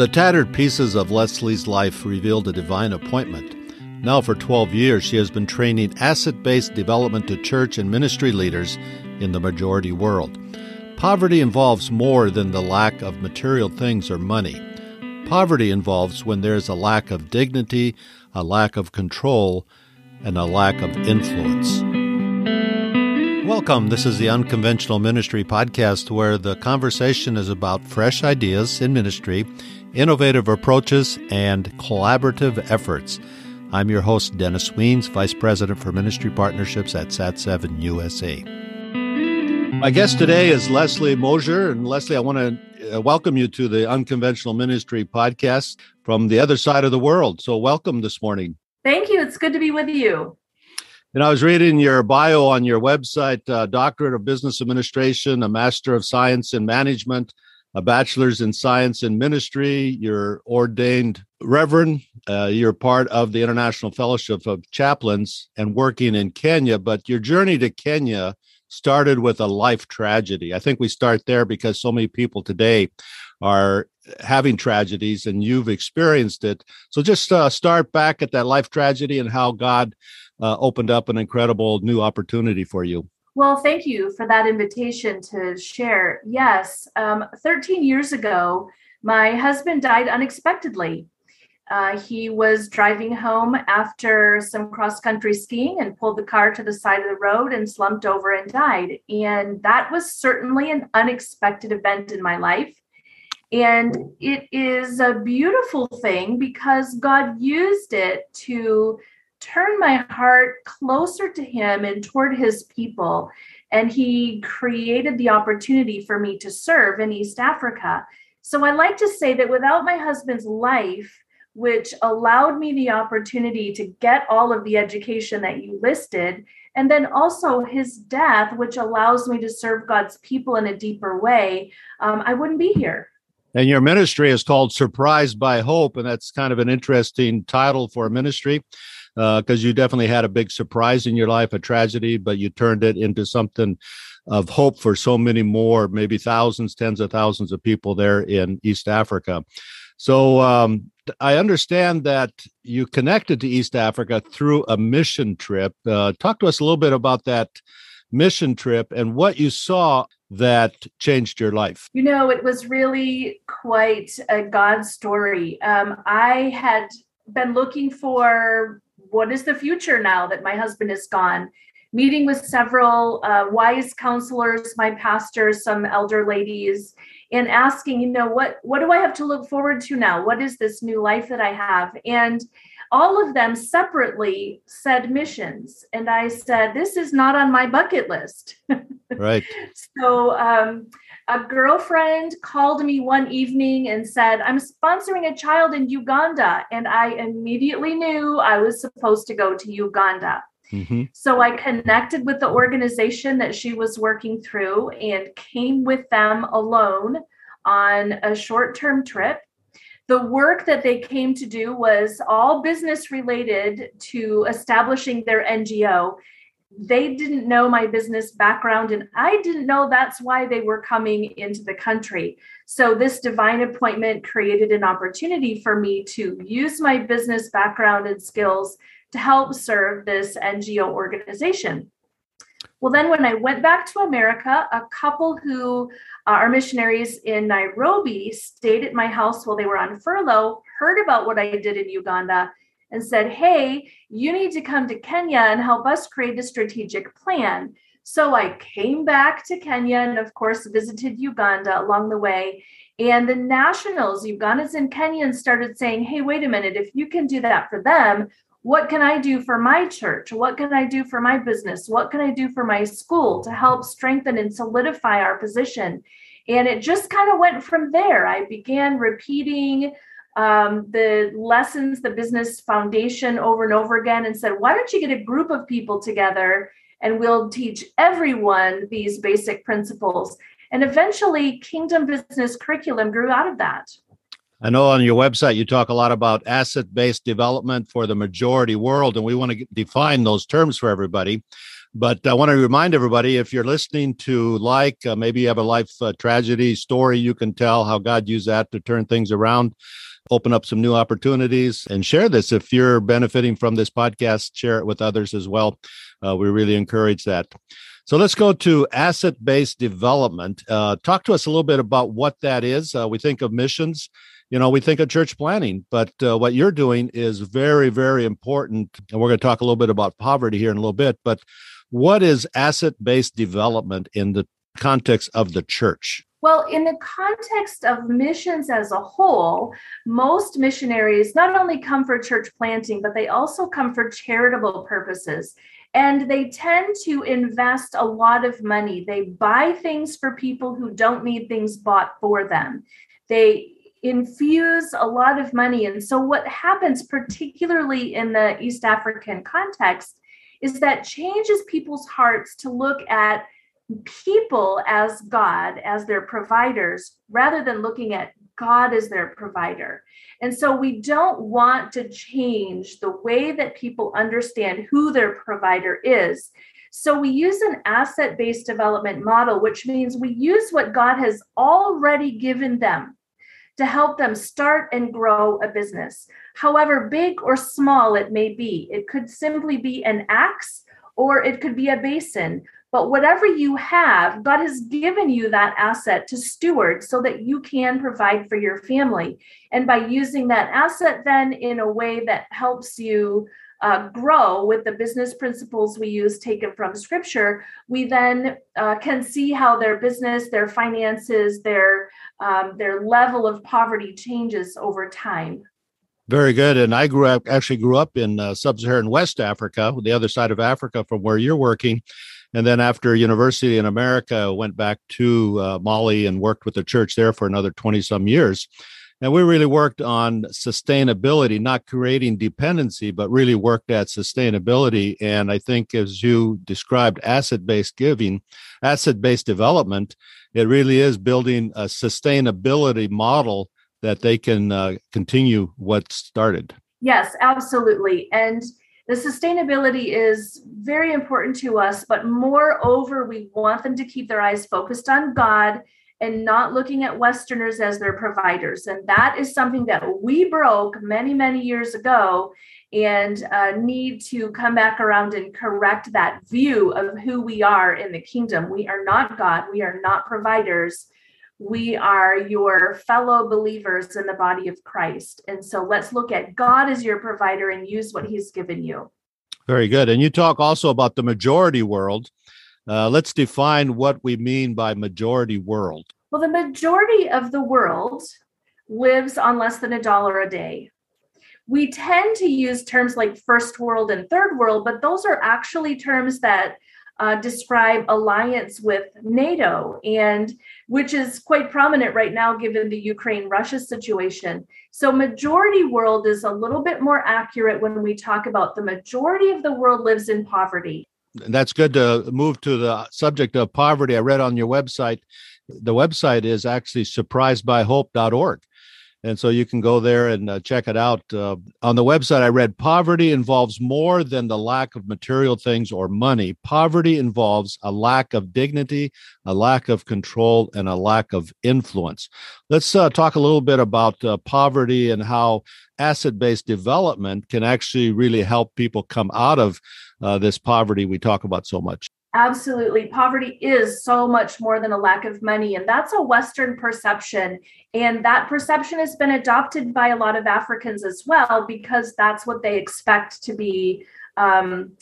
The tattered pieces of Leslie's life revealed a divine appointment. Now, for 12 years, she has been training asset based development to church and ministry leaders in the majority world. Poverty involves more than the lack of material things or money. Poverty involves when there is a lack of dignity, a lack of control, and a lack of influence. Welcome. This is the Unconventional Ministry Podcast, where the conversation is about fresh ideas in ministry, innovative approaches, and collaborative efforts. I'm your host, Dennis Weens, Vice President for Ministry Partnerships at SAT7 USA. My guest today is Leslie Mosier. And Leslie, I want to uh, welcome you to the Unconventional Ministry Podcast from the other side of the world. So, welcome this morning. Thank you. It's good to be with you. And I was reading your bio on your website uh, doctorate of business administration, a master of science in management, a bachelor's in science in ministry. You're ordained reverend. Uh, you're part of the International Fellowship of Chaplains and working in Kenya. But your journey to Kenya started with a life tragedy. I think we start there because so many people today are having tragedies and you've experienced it. So just uh, start back at that life tragedy and how God uh, opened up an incredible new opportunity for you. Well, thank you for that invitation to share. Yes, um, 13 years ago, my husband died unexpectedly. Uh, he was driving home after some cross country skiing and pulled the car to the side of the road and slumped over and died. And that was certainly an unexpected event in my life. And it is a beautiful thing because God used it to turn my heart closer to him and toward his people. And he created the opportunity for me to serve in East Africa. So I like to say that without my husband's life, which allowed me the opportunity to get all of the education that you listed, and then also his death, which allows me to serve God's people in a deeper way, um, I wouldn't be here. And your ministry is called Surprised by Hope, and that's kind of an interesting title for a ministry because uh, you definitely had a big surprise in your life, a tragedy, but you turned it into something of hope for so many more, maybe thousands, tens of thousands of people there in East Africa. So um, I understand that you connected to East Africa through a mission trip. Uh, talk to us a little bit about that mission trip and what you saw that changed your life? You know, it was really quite a God story. Um, I had been looking for what is the future now that my husband is gone? Meeting with several uh, wise counselors my pastors some elder ladies and asking you know what what do i have to look forward to now? What is this new life that i have? And all of them separately said missions. And i said this is not on my bucket list. Right. So um, a girlfriend called me one evening and said, I'm sponsoring a child in Uganda. And I immediately knew I was supposed to go to Uganda. Mm-hmm. So I connected with the organization that she was working through and came with them alone on a short term trip. The work that they came to do was all business related to establishing their NGO they didn't know my business background and i didn't know that's why they were coming into the country. So this divine appointment created an opportunity for me to use my business background and skills to help serve this ngo organization. Well then when i went back to america a couple who uh, are missionaries in nairobi stayed at my house while they were on furlough heard about what i did in uganda and said, Hey, you need to come to Kenya and help us create a strategic plan. So I came back to Kenya and, of course, visited Uganda along the way. And the nationals, Ugandans and Kenyans, started saying, Hey, wait a minute, if you can do that for them, what can I do for my church? What can I do for my business? What can I do for my school to help strengthen and solidify our position? And it just kind of went from there. I began repeating um, the lessons, the business foundation over and over again and said, why don't you get a group of people together and we'll teach everyone these basic principles? And eventually, Kingdom Business Curriculum grew out of that. I know on your website you talk a lot about asset based development for the majority world, and we want to define those terms for everybody. But I want to remind everybody if you're listening to like, uh, maybe you have a life uh, tragedy story, you can tell how God used that to turn things around, open up some new opportunities, and share this. If you're benefiting from this podcast, share it with others as well. Uh, we really encourage that. So let's go to asset based development. Uh, talk to us a little bit about what that is. Uh, we think of missions you know, we think of church planting, but uh, what you're doing is very, very important. And we're going to talk a little bit about poverty here in a little bit. But what is asset based development in the context of the church? Well, in the context of missions as a whole, most missionaries not only come for church planting, but they also come for charitable purposes. And they tend to invest a lot of money. They buy things for people who don't need things bought for them. They infuse a lot of money. And so, what happens, particularly in the East African context, is that changes people's hearts to look at people as God, as their providers, rather than looking at God as their provider. And so we don't want to change the way that people understand who their provider is. So we use an asset based development model, which means we use what God has already given them to help them start and grow a business. However big or small it may be, it could simply be an axe or it could be a basin. But whatever you have, God has given you that asset to steward so that you can provide for your family. And by using that asset, then in a way that helps you uh, grow with the business principles we use taken from scripture, we then uh, can see how their business, their finances, their um, their level of poverty changes over time. Very good. And I grew up actually grew up in uh, sub-Saharan West Africa, the other side of Africa from where you're working. And then after university in America, went back to uh, Mali and worked with the church there for another 20 some years. And we really worked on sustainability, not creating dependency, but really worked at sustainability. And I think, as you described, asset based giving, asset based development, it really is building a sustainability model that they can uh, continue what started. Yes, absolutely. And the sustainability is very important to us, but moreover, we want them to keep their eyes focused on God and not looking at Westerners as their providers. And that is something that we broke many, many years ago and uh, need to come back around and correct that view of who we are in the kingdom. We are not God, we are not providers. We are your fellow believers in the body of Christ. And so let's look at God as your provider and use what he's given you. Very good. And you talk also about the majority world. Uh, let's define what we mean by majority world. Well, the majority of the world lives on less than a dollar a day. We tend to use terms like first world and third world, but those are actually terms that uh, describe alliance with NATO, and which is quite prominent right now given the Ukraine Russia situation. So, majority world is a little bit more accurate when we talk about the majority of the world lives in poverty that's good to move to the subject of poverty. I read on your website, the website is actually surprisedbyhope.org. And so you can go there and uh, check it out. Uh, on the website, I read poverty involves more than the lack of material things or money. Poverty involves a lack of dignity, a lack of control, and a lack of influence. Let's uh, talk a little bit about uh, poverty and how asset based development can actually really help people come out of uh, this poverty we talk about so much. Absolutely. Poverty is so much more than a lack of money. And that's a Western perception. And that perception has been adopted by a lot of Africans as well, because that's what they expect to be um,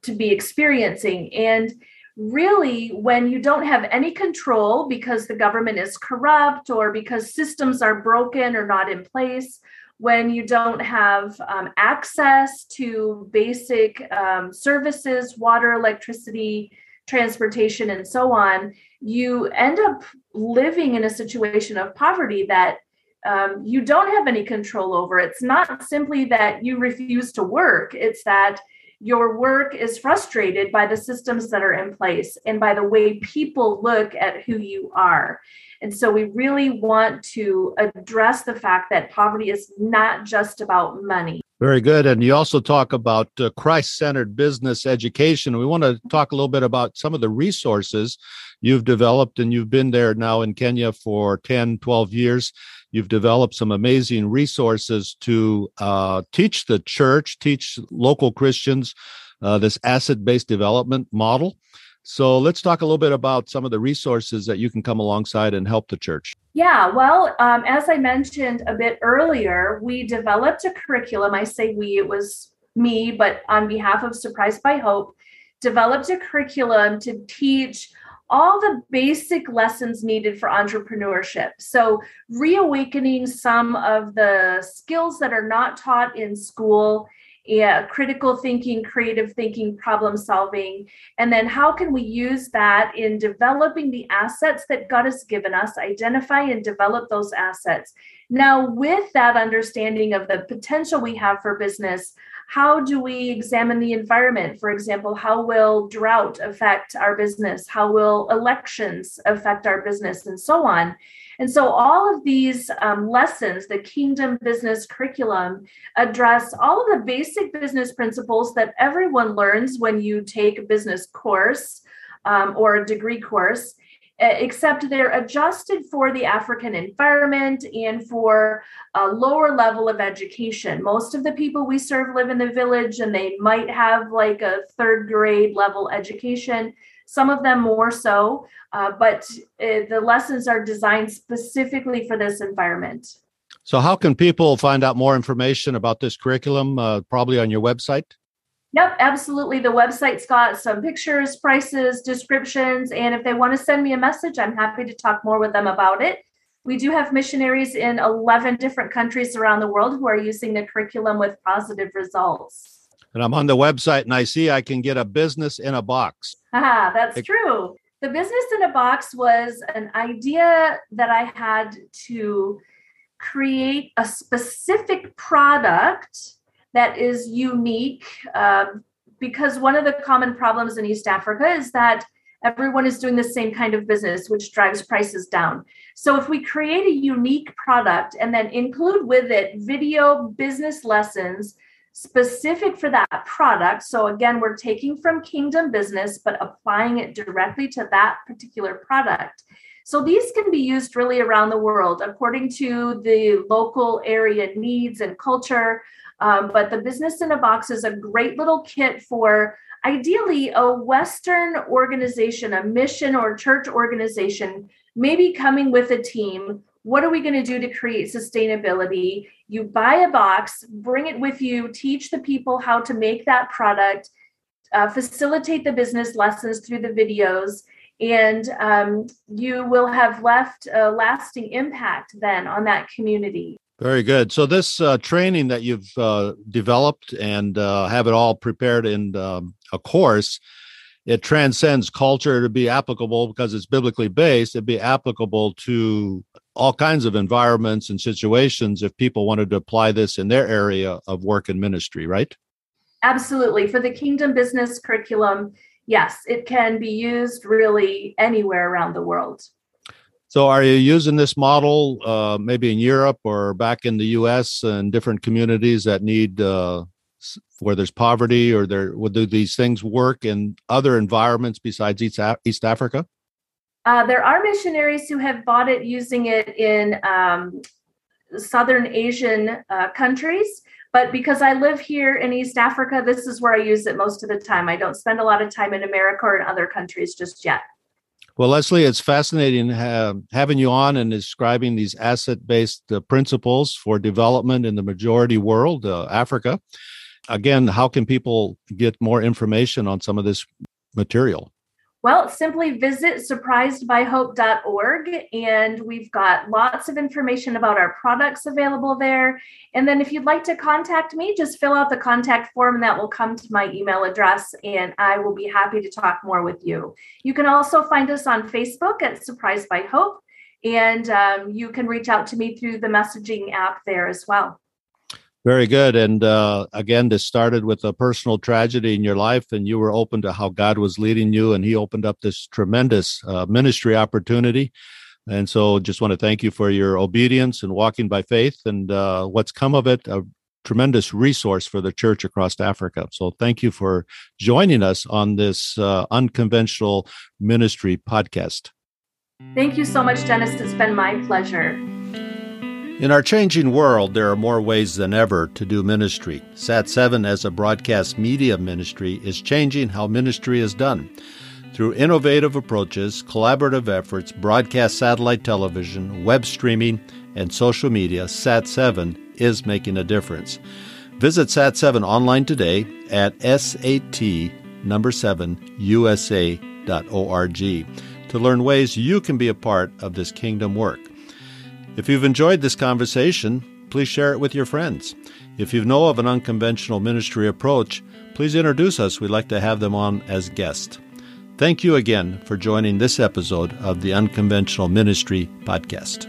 to be experiencing. And really, when you don't have any control because the government is corrupt or because systems are broken or not in place, when you don't have um, access to basic um, services, water, electricity, transportation, and so on, you end up living in a situation of poverty that um, you don't have any control over. It's not simply that you refuse to work, it's that your work is frustrated by the systems that are in place and by the way people look at who you are. And so we really want to address the fact that poverty is not just about money. Very good. And you also talk about uh, Christ centered business education. We want to talk a little bit about some of the resources you've developed, and you've been there now in Kenya for 10, 12 years. You've developed some amazing resources to uh, teach the church, teach local Christians uh, this asset based development model. So let's talk a little bit about some of the resources that you can come alongside and help the church. Yeah, well, um, as I mentioned a bit earlier, we developed a curriculum. I say we, it was me, but on behalf of Surprised by Hope, developed a curriculum to teach all the basic lessons needed for entrepreneurship. So, reawakening some of the skills that are not taught in school yeah, critical thinking, creative thinking, problem solving. And then how can we use that in developing the assets that God has given us, identify and develop those assets. Now, with that understanding of the potential we have for business, how do we examine the environment? For example, how will drought affect our business? How will elections affect our business, and so on? And so, all of these um, lessons, the Kingdom Business Curriculum, address all of the basic business principles that everyone learns when you take a business course um, or a degree course except they're adjusted for the African environment and for a lower level of education. Most of the people we serve live in the village and they might have like a third grade level education some of them more so, uh, but uh, the lessons are designed specifically for this environment. So, how can people find out more information about this curriculum? Uh, probably on your website. Yep, absolutely. The website's got some pictures, prices, descriptions, and if they want to send me a message, I'm happy to talk more with them about it. We do have missionaries in 11 different countries around the world who are using the curriculum with positive results and I'm on the website and I see I can get a business in a box. Ah, that's it, true. The business in a box was an idea that I had to create a specific product that is unique um, because one of the common problems in East Africa is that everyone is doing the same kind of business, which drives prices down. So, if we create a unique product and then include with it video business lessons specific for that product. So again, we're taking from Kingdom Business, but applying it directly to that particular product. So these can be used really around the world according to the local area needs and culture. Um, but the business in a box is a great little kit for ideally a Western organization, a mission or church organization, maybe coming with a team what are we going to do to create sustainability? You buy a box, bring it with you, teach the people how to make that product, uh, facilitate the business lessons through the videos, and um, you will have left a lasting impact then on that community. Very good. So this uh, training that you've uh, developed and uh, have it all prepared in um, a course, it transcends culture to be applicable because it's biblically based. It'd be applicable to all kinds of environments and situations if people wanted to apply this in their area of work and ministry, right? Absolutely. For the Kingdom Business Curriculum, yes, it can be used really anywhere around the world. So, are you using this model uh, maybe in Europe or back in the U.S. and different communities that need uh, where there's poverty, or there do these things work in other environments besides East, East Africa? Uh, there are missionaries who have bought it using it in um, Southern Asian uh, countries. But because I live here in East Africa, this is where I use it most of the time. I don't spend a lot of time in America or in other countries just yet. Well, Leslie, it's fascinating having you on and describing these asset based uh, principles for development in the majority world, uh, Africa. Again, how can people get more information on some of this material? Well, simply visit surprisedbyhope.org and we've got lots of information about our products available there. And then if you'd like to contact me, just fill out the contact form that will come to my email address and I will be happy to talk more with you. You can also find us on Facebook at Surprised by Hope and um, you can reach out to me through the messaging app there as well. Very good. And uh, again, this started with a personal tragedy in your life, and you were open to how God was leading you, and He opened up this tremendous uh, ministry opportunity. And so, just want to thank you for your obedience and walking by faith and uh, what's come of it. A tremendous resource for the church across Africa. So thank you for joining us on this uh, unconventional ministry podcast. Thank you so much, Dennis. It's been my pleasure. In our changing world, there are more ways than ever to do ministry. Sat7 as a broadcast media ministry is changing how ministry is done. Through innovative approaches, collaborative efforts, broadcast satellite television, web streaming, and social media, Sat7 is making a difference. Visit Sat7 online today at sat number 7 usa.org to learn ways you can be a part of this kingdom work. If you've enjoyed this conversation, please share it with your friends. If you know of an unconventional ministry approach, please introduce us. We'd like to have them on as guests. Thank you again for joining this episode of the Unconventional Ministry Podcast.